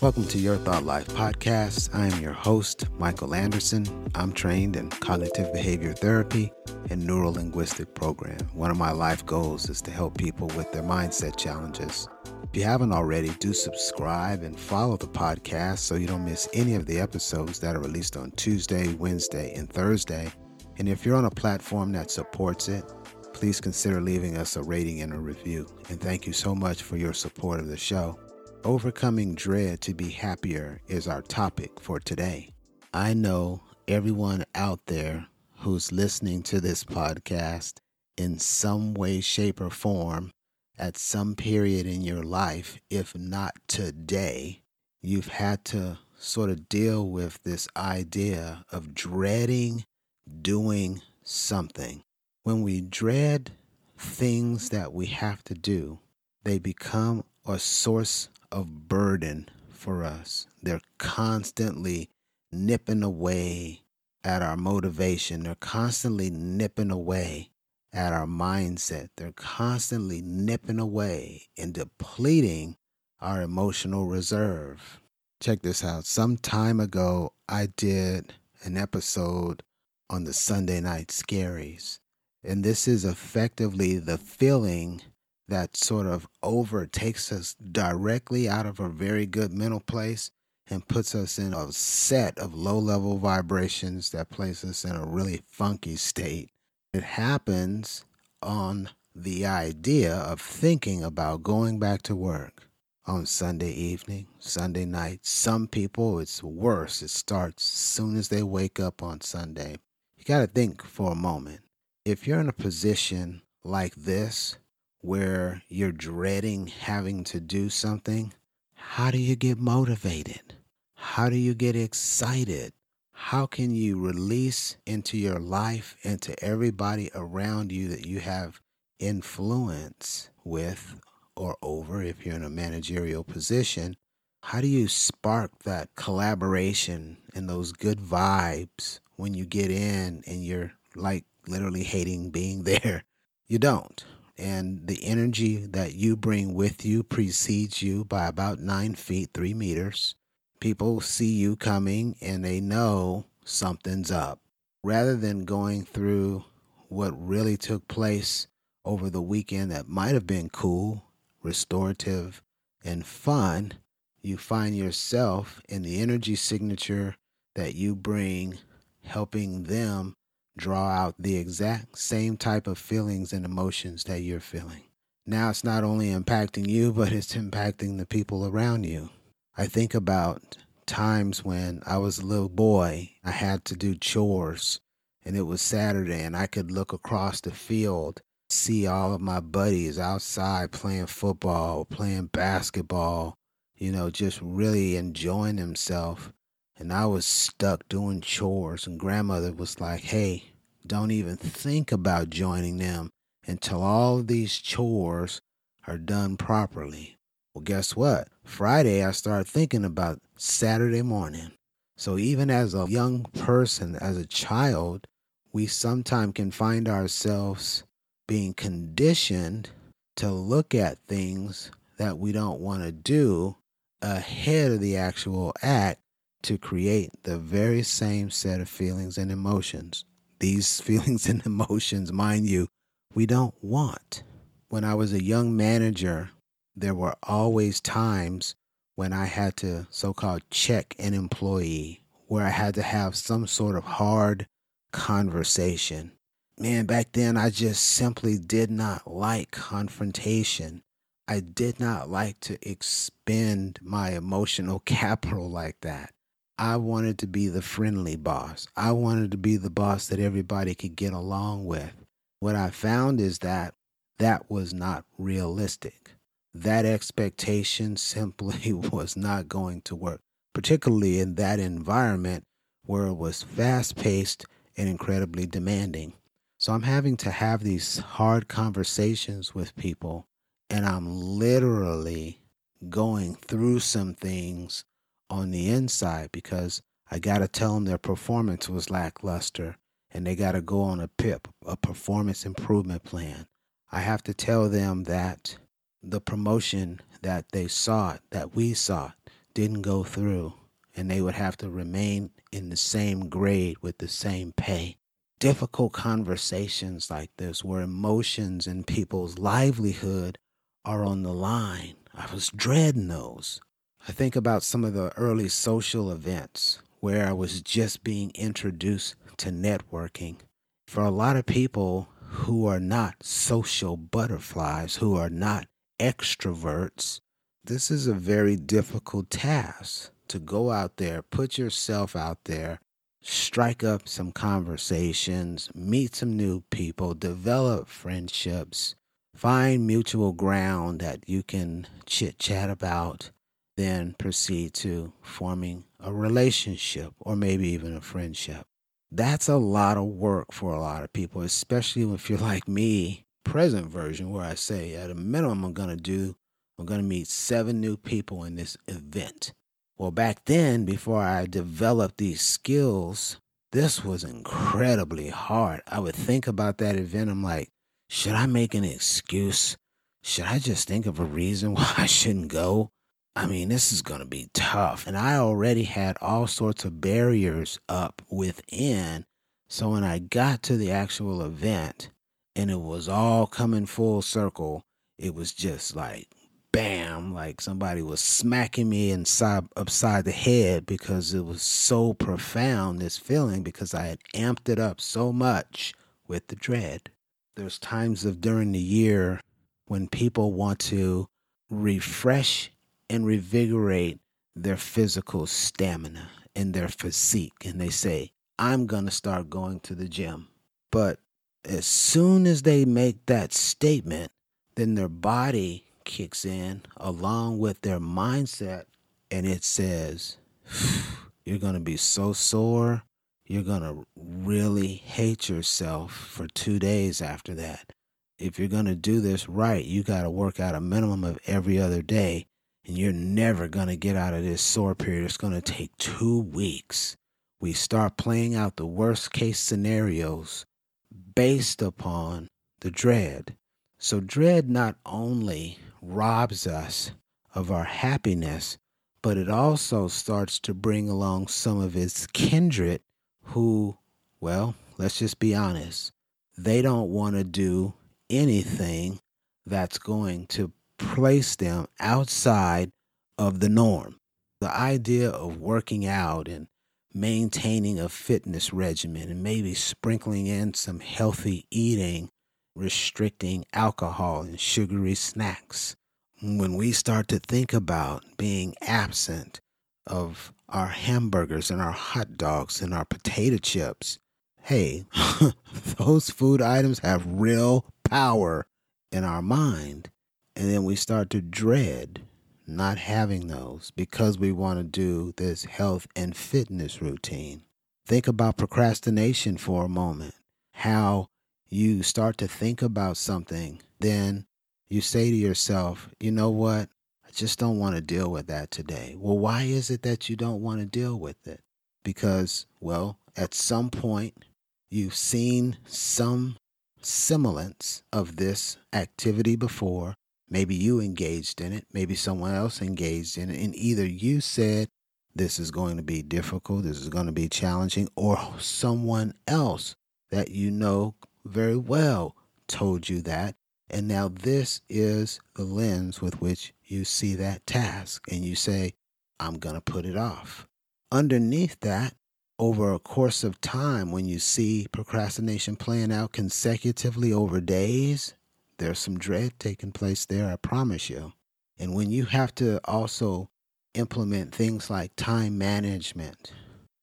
Welcome to Your Thought Life podcast. I am your host, Michael Anderson. I'm trained in cognitive behavior therapy and neuro linguistic program. One of my life goals is to help people with their mindset challenges. If you haven't already, do subscribe and follow the podcast so you don't miss any of the episodes that are released on Tuesday, Wednesday, and Thursday. And if you're on a platform that supports it, please consider leaving us a rating and a review. And thank you so much for your support of the show. Overcoming dread to be happier is our topic for today. I know everyone out there who's listening to this podcast in some way, shape, or form at some period in your life, if not today, you've had to sort of deal with this idea of dreading doing something. When we dread things that we have to do, they become a source of burden for us. They're constantly nipping away at our motivation. They're constantly nipping away at our mindset. They're constantly nipping away and depleting our emotional reserve. Check this out. Some time ago, I did an episode on the Sunday night scaries. And this is effectively the feeling that sort of overtakes us directly out of a very good mental place and puts us in a set of low level vibrations that place us in a really funky state. It happens on the idea of thinking about going back to work on Sunday evening, Sunday night. Some people, it's worse. It starts as soon as they wake up on Sunday. You got to think for a moment. If you're in a position like this, where you're dreading having to do something, how do you get motivated? How do you get excited? How can you release into your life and to everybody around you that you have influence with or over if you're in a managerial position? How do you spark that collaboration and those good vibes when you get in and you're like literally hating being there? You don't and the energy that you bring with you precedes you by about nine feet, three meters. People see you coming and they know something's up. Rather than going through what really took place over the weekend that might have been cool, restorative, and fun, you find yourself in the energy signature that you bring helping them draw out the exact same type of feelings and emotions that you're feeling. Now it's not only impacting you, but it's impacting the people around you. I think about times when I was a little boy, I had to do chores, and it was Saturday, and I could look across the field, see all of my buddies outside playing football, playing basketball, you know, just really enjoying themselves. And I was stuck doing chores, and grandmother was like, hey, don't even think about joining them until all these chores are done properly. Well, guess what? Friday, I started thinking about Saturday morning. So, even as a young person, as a child, we sometimes can find ourselves being conditioned to look at things that we don't want to do ahead of the actual act to create the very same set of feelings and emotions. These feelings and emotions, mind you, we don't want. When I was a young manager, there were always times when I had to so called check an employee, where I had to have some sort of hard conversation. Man, back then I just simply did not like confrontation. I did not like to expend my emotional capital like that. I wanted to be the friendly boss. I wanted to be the boss that everybody could get along with. What I found is that that was not realistic. That expectation simply was not going to work, particularly in that environment where it was fast paced and incredibly demanding. So I'm having to have these hard conversations with people, and I'm literally going through some things on the inside because I got to tell them their performance was lackluster and they got to go on a PIP, a performance improvement plan. I have to tell them that the promotion that they sought, that we sought, didn't go through and they would have to remain in the same grade with the same pay. Difficult conversations like this, where emotions and people's livelihood are on the line. I was dreading those. I think about some of the early social events where I was just being introduced to networking. For a lot of people who are not social butterflies, who are not extroverts, this is a very difficult task to go out there, put yourself out there, strike up some conversations, meet some new people, develop friendships, find mutual ground that you can chit chat about, then proceed to forming a relationship or maybe even a friendship. That's a lot of work for a lot of people, especially if you're like me, present version, where I say at a minimum, I'm going to do, I'm going to meet seven new people in this event. Well, back then, before I developed these skills, this was incredibly hard. I would think about that event. I'm like, should I make an excuse? Should I just think of a reason why I shouldn't go? I mean, this is going to be tough. And I already had all sorts of barriers up within. So when I got to the actual event and it was all coming full circle, it was just like, bam, like somebody was smacking me inside upside the head because it was so profound this feeling because I had amped it up so much with the dread. There's times of during the year when people want to refresh and revigorate their physical stamina and their physique and they say, "I'm going to start going to the gym." But as soon as they make that statement, then their body kicks in along with their mindset and it says, You're going to be so sore. You're going to really hate yourself for two days after that. If you're going to do this right, you got to work out a minimum of every other day, and you're never going to get out of this sore period. It's going to take two weeks. We start playing out the worst case scenarios based upon the dread. So, dread not only robs us of our happiness, but it also starts to bring along some of its kindred who, well, let's just be honest, they don't want to do anything that's going to place them outside of the norm. The idea of working out and maintaining a fitness regimen and maybe sprinkling in some healthy eating restricting alcohol and sugary snacks. When we start to think about being absent of our hamburgers and our hot dogs and our potato chips, hey, those food items have real power in our mind. And then we start to dread not having those because we want to do this health and fitness routine. Think about procrastination for a moment. How you start to think about something, then you say to yourself, you know what? I just don't want to deal with that today. Well, why is it that you don't want to deal with it? Because, well, at some point, you've seen some semblance of this activity before. Maybe you engaged in it, maybe someone else engaged in it, and either you said, This is going to be difficult, this is going to be challenging, or someone else that you know very well told you that. And now this is the lens with which you see that task and you say, I'm going to put it off. Underneath that, over a course of time, when you see procrastination playing out consecutively over days, there's some dread taking place there, I promise you. And when you have to also implement things like time management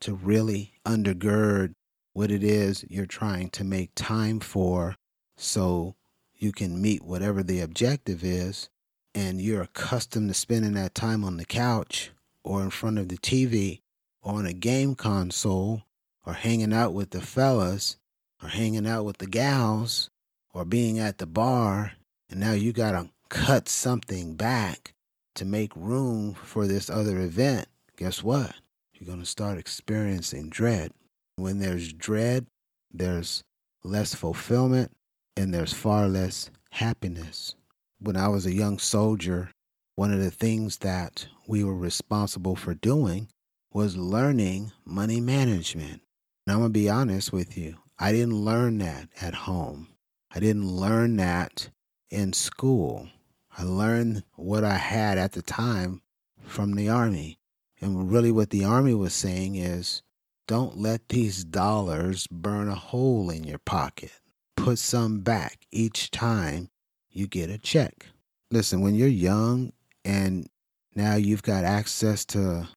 to really undergird what it is you're trying to make time for so you can meet whatever the objective is and you're accustomed to spending that time on the couch or in front of the TV or on a game console or hanging out with the fellas or hanging out with the gals or being at the bar and now you got to cut something back to make room for this other event guess what you're going to start experiencing dread when there's dread, there's less fulfillment and there's far less happiness. When I was a young soldier, one of the things that we were responsible for doing was learning money management. And I'm going to be honest with you, I didn't learn that at home. I didn't learn that in school. I learned what I had at the time from the Army. And really, what the Army was saying is don't let these dollars burn a hole in your pocket. Put some back each time you get a check. Listen, when you're young and now you've got access to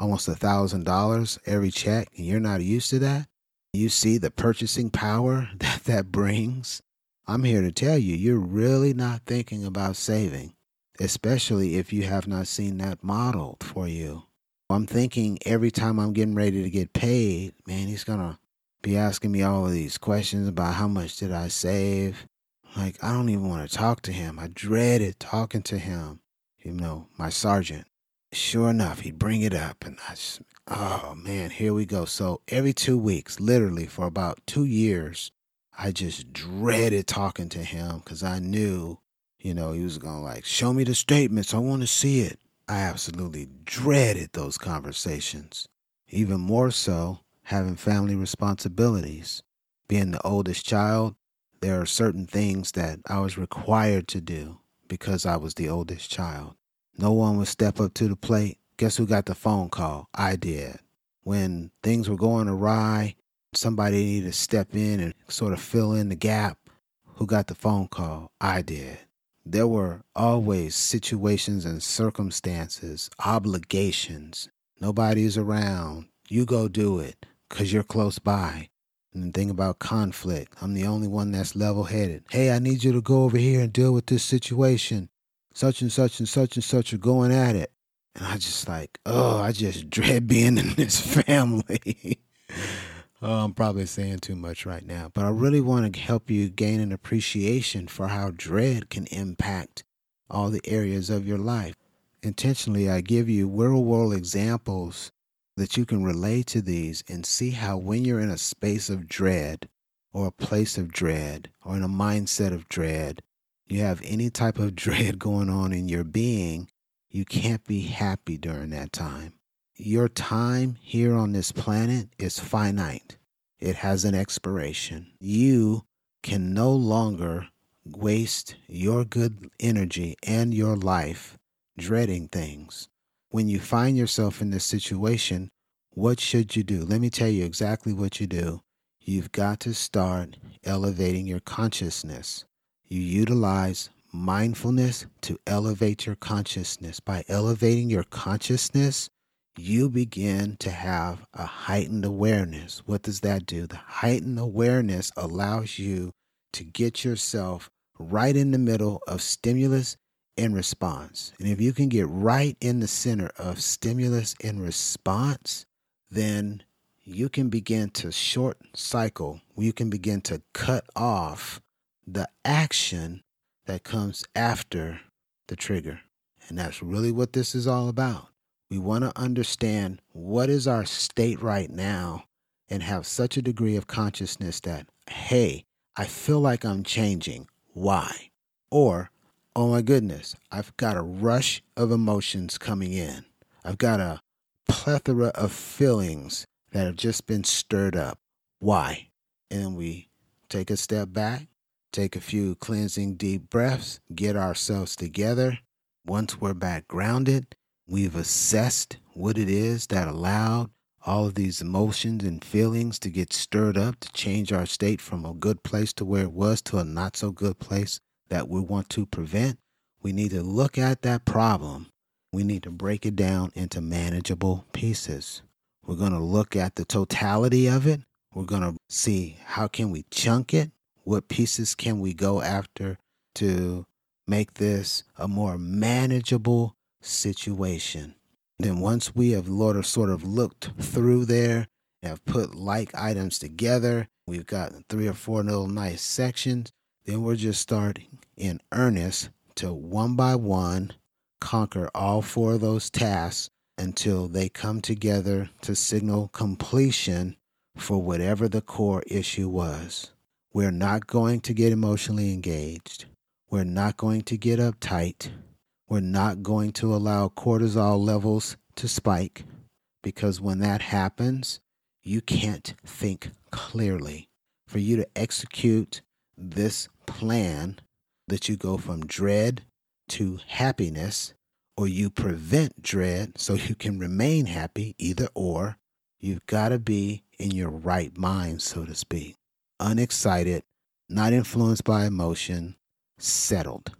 almost a thousand dollars every check and you're not used to that, you see the purchasing power that that brings. I'm here to tell you, you're really not thinking about saving, especially if you have not seen that modeled for you. I'm thinking every time I'm getting ready to get paid, man, he's going to be asking me all of these questions about how much did I save. Like, I don't even want to talk to him. I dreaded talking to him, you know, my sergeant. Sure enough, he'd bring it up, and I just, oh man, here we go. So every two weeks, literally for about two years, I just dreaded talking to him because I knew, you know, he was going to like, show me the statements. I want to see it. I absolutely dreaded those conversations. Even more so, having family responsibilities. Being the oldest child, there are certain things that I was required to do because I was the oldest child. No one would step up to the plate. Guess who got the phone call? I did. When things were going awry, somebody needed to step in and sort of fill in the gap. Who got the phone call? I did. There were always situations and circumstances, obligations. Nobody's around. You go do it because you're close by. And the thing about conflict, I'm the only one that's level headed. Hey, I need you to go over here and deal with this situation such and such and such and such are going at it. And I just like, oh, I just dread being in this family. Oh, I'm probably saying too much right now, but I really want to help you gain an appreciation for how dread can impact all the areas of your life. Intentionally, I give you real world examples that you can relate to these and see how when you're in a space of dread or a place of dread or in a mindset of dread, you have any type of dread going on in your being, you can't be happy during that time. Your time here on this planet is finite, it has an expiration. You can no longer waste your good energy and your life dreading things. When you find yourself in this situation, what should you do? Let me tell you exactly what you do. You've got to start elevating your consciousness. You utilize mindfulness to elevate your consciousness. By elevating your consciousness, you begin to have a heightened awareness. What does that do? The heightened awareness allows you to get yourself right in the middle of stimulus and response. And if you can get right in the center of stimulus and response, then you can begin to short cycle. You can begin to cut off the action that comes after the trigger. And that's really what this is all about. We want to understand what is our state right now and have such a degree of consciousness that, hey, I feel like I'm changing. Why? Or, oh my goodness, I've got a rush of emotions coming in. I've got a plethora of feelings that have just been stirred up. Why? And we take a step back Take a few cleansing deep breaths, get ourselves together. Once we're back grounded, we've assessed what it is that allowed all of these emotions and feelings to get stirred up to change our state from a good place to where it was to a not so good place that we want to prevent. We need to look at that problem. We need to break it down into manageable pieces. We're going to look at the totality of it. We're going to see how can we chunk it what pieces can we go after to make this a more manageable situation? Then, once we have sort of looked through there, have put like items together, we've got three or four little nice sections, then we're just starting in earnest to one by one conquer all four of those tasks until they come together to signal completion for whatever the core issue was. We're not going to get emotionally engaged. We're not going to get uptight. We're not going to allow cortisol levels to spike because when that happens, you can't think clearly. For you to execute this plan, that you go from dread to happiness, or you prevent dread so you can remain happy, either or, you've got to be in your right mind, so to speak. Unexcited, not influenced by emotion, settled.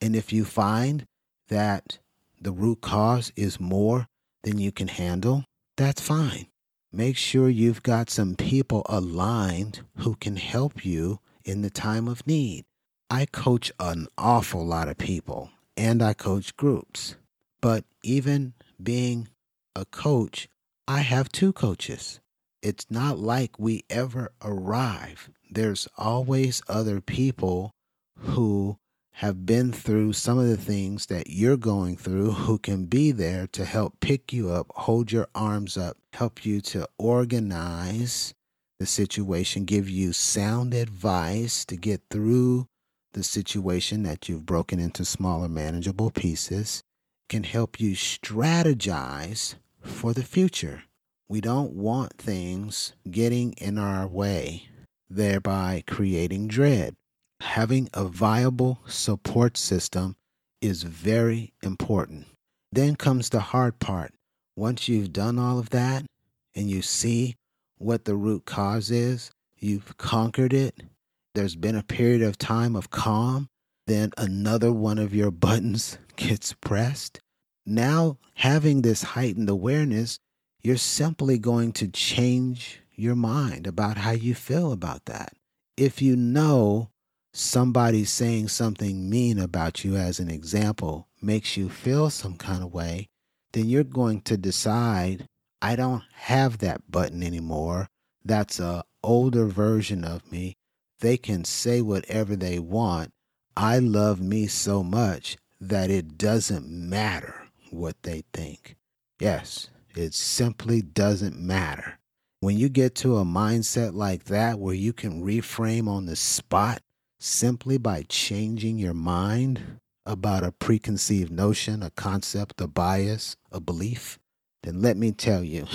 And if you find that the root cause is more than you can handle, that's fine. Make sure you've got some people aligned who can help you in the time of need. I coach an awful lot of people and I coach groups. But even being a coach, I have two coaches. It's not like we ever arrive. There's always other people who have been through some of the things that you're going through who can be there to help pick you up, hold your arms up, help you to organize the situation, give you sound advice to get through the situation that you've broken into smaller, manageable pieces, can help you strategize for the future. We don't want things getting in our way, thereby creating dread having a viable support system is very important. Then comes the hard part. Once you've done all of that and you see what the root cause is, you've conquered it, there's been a period of time of calm, then another one of your buttons gets pressed. Now, having this heightened awareness, you're simply going to change your mind about how you feel about that. If you know somebody saying something mean about you as an example makes you feel some kind of way, then you're going to decide, I don't have that button anymore. That's a older version of me. They can say whatever they want. I love me so much that it doesn't matter what they think. Yes, it simply doesn't matter. When you get to a mindset like that where you can reframe on the spot simply by changing your mind about a preconceived notion, a concept, a bias, a belief, then let me tell you,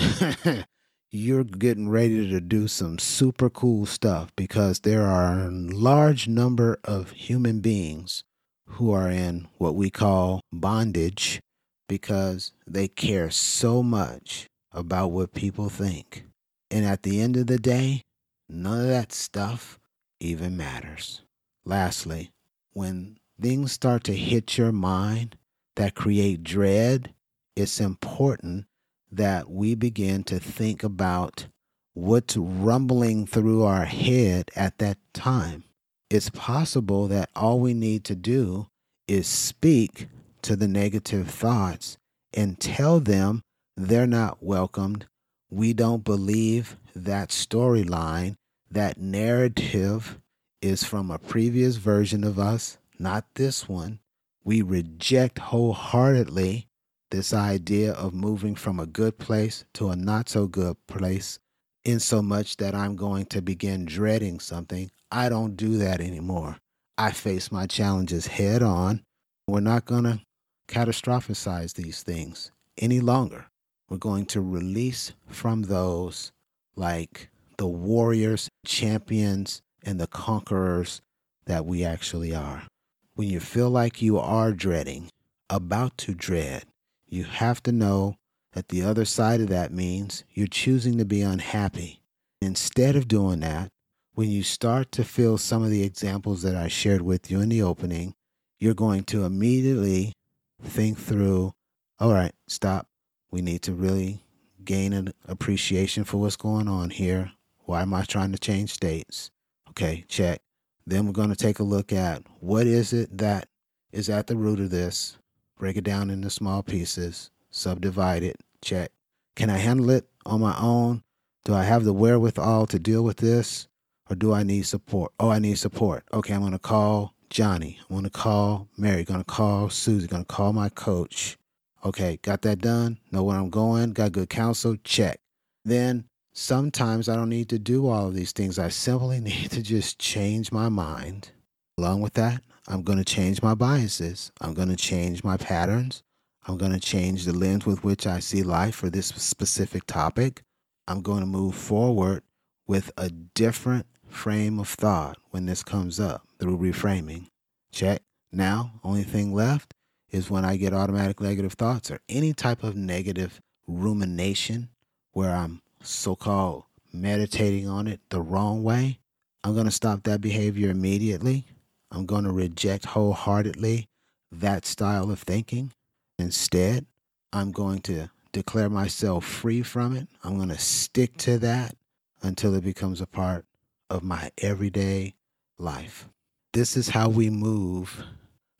you're getting ready to do some super cool stuff because there are a large number of human beings who are in what we call bondage because they care so much about what people think. And at the end of the day, none of that stuff even matters. Lastly, when things start to hit your mind that create dread, it's important that we begin to think about what's rumbling through our head at that time. It's possible that all we need to do is speak to the negative thoughts and tell them they're not welcomed. We don't believe that storyline, that narrative is from a previous version of us, not this one. We reject wholeheartedly this idea of moving from a good place to a not so good place, in so much that I'm going to begin dreading something. I don't do that anymore. I face my challenges head on. We're not going to catastrophize these things any longer. We're going to release from those like the warriors, champions, and the conquerors that we actually are. When you feel like you are dreading, about to dread, you have to know that the other side of that means you're choosing to be unhappy. Instead of doing that, when you start to feel some of the examples that I shared with you in the opening, you're going to immediately think through all right, stop. We need to really gain an appreciation for what's going on here. Why am I trying to change states? Okay, check. Then we're going to take a look at what is it that is at the root of this, break it down into small pieces, subdivide it, check. Can I handle it on my own? Do I have the wherewithal to deal with this? Or do I need support? Oh, I need support. Okay, I'm going to call Johnny. I'm going to call Mary. Going to call Susie. Going to call my coach. Okay, got that done. Know where I'm going. Got good counsel. Check. Then Sometimes I don't need to do all of these things. I simply need to just change my mind, Along with that, I'm going to change my biases. I'm going to change my patterns. I'm going to change the lens with which I see life for this specific topic. I'm going to move forward with a different frame of thought when this comes up through reframing. Check. Now, only thing left is when I get automatic negative thoughts or any type of negative rumination where I'm so called meditating on it the wrong way, I'm going to stop that behavior immediately. I'm going to reject wholeheartedly that style of thinking. Instead, I'm going to declare myself free from it. I'm going to stick to that until it becomes a part of my everyday life. This is how we move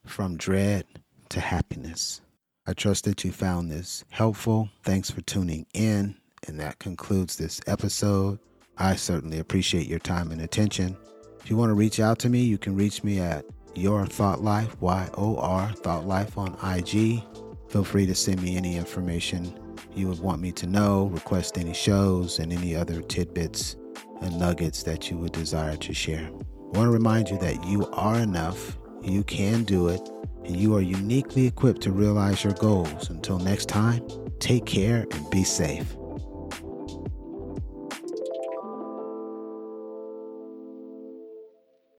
from dread to happiness. I trust that you found this helpful. Thanks for tuning in. And that concludes this episode. I certainly appreciate your time and attention. If you want to reach out to me, you can reach me at Your Thought Life, Y O R, Thought Life on IG. Feel free to send me any information you would want me to know, request any shows, and any other tidbits and nuggets that you would desire to share. I want to remind you that you are enough, you can do it, and you are uniquely equipped to realize your goals. Until next time, take care and be safe.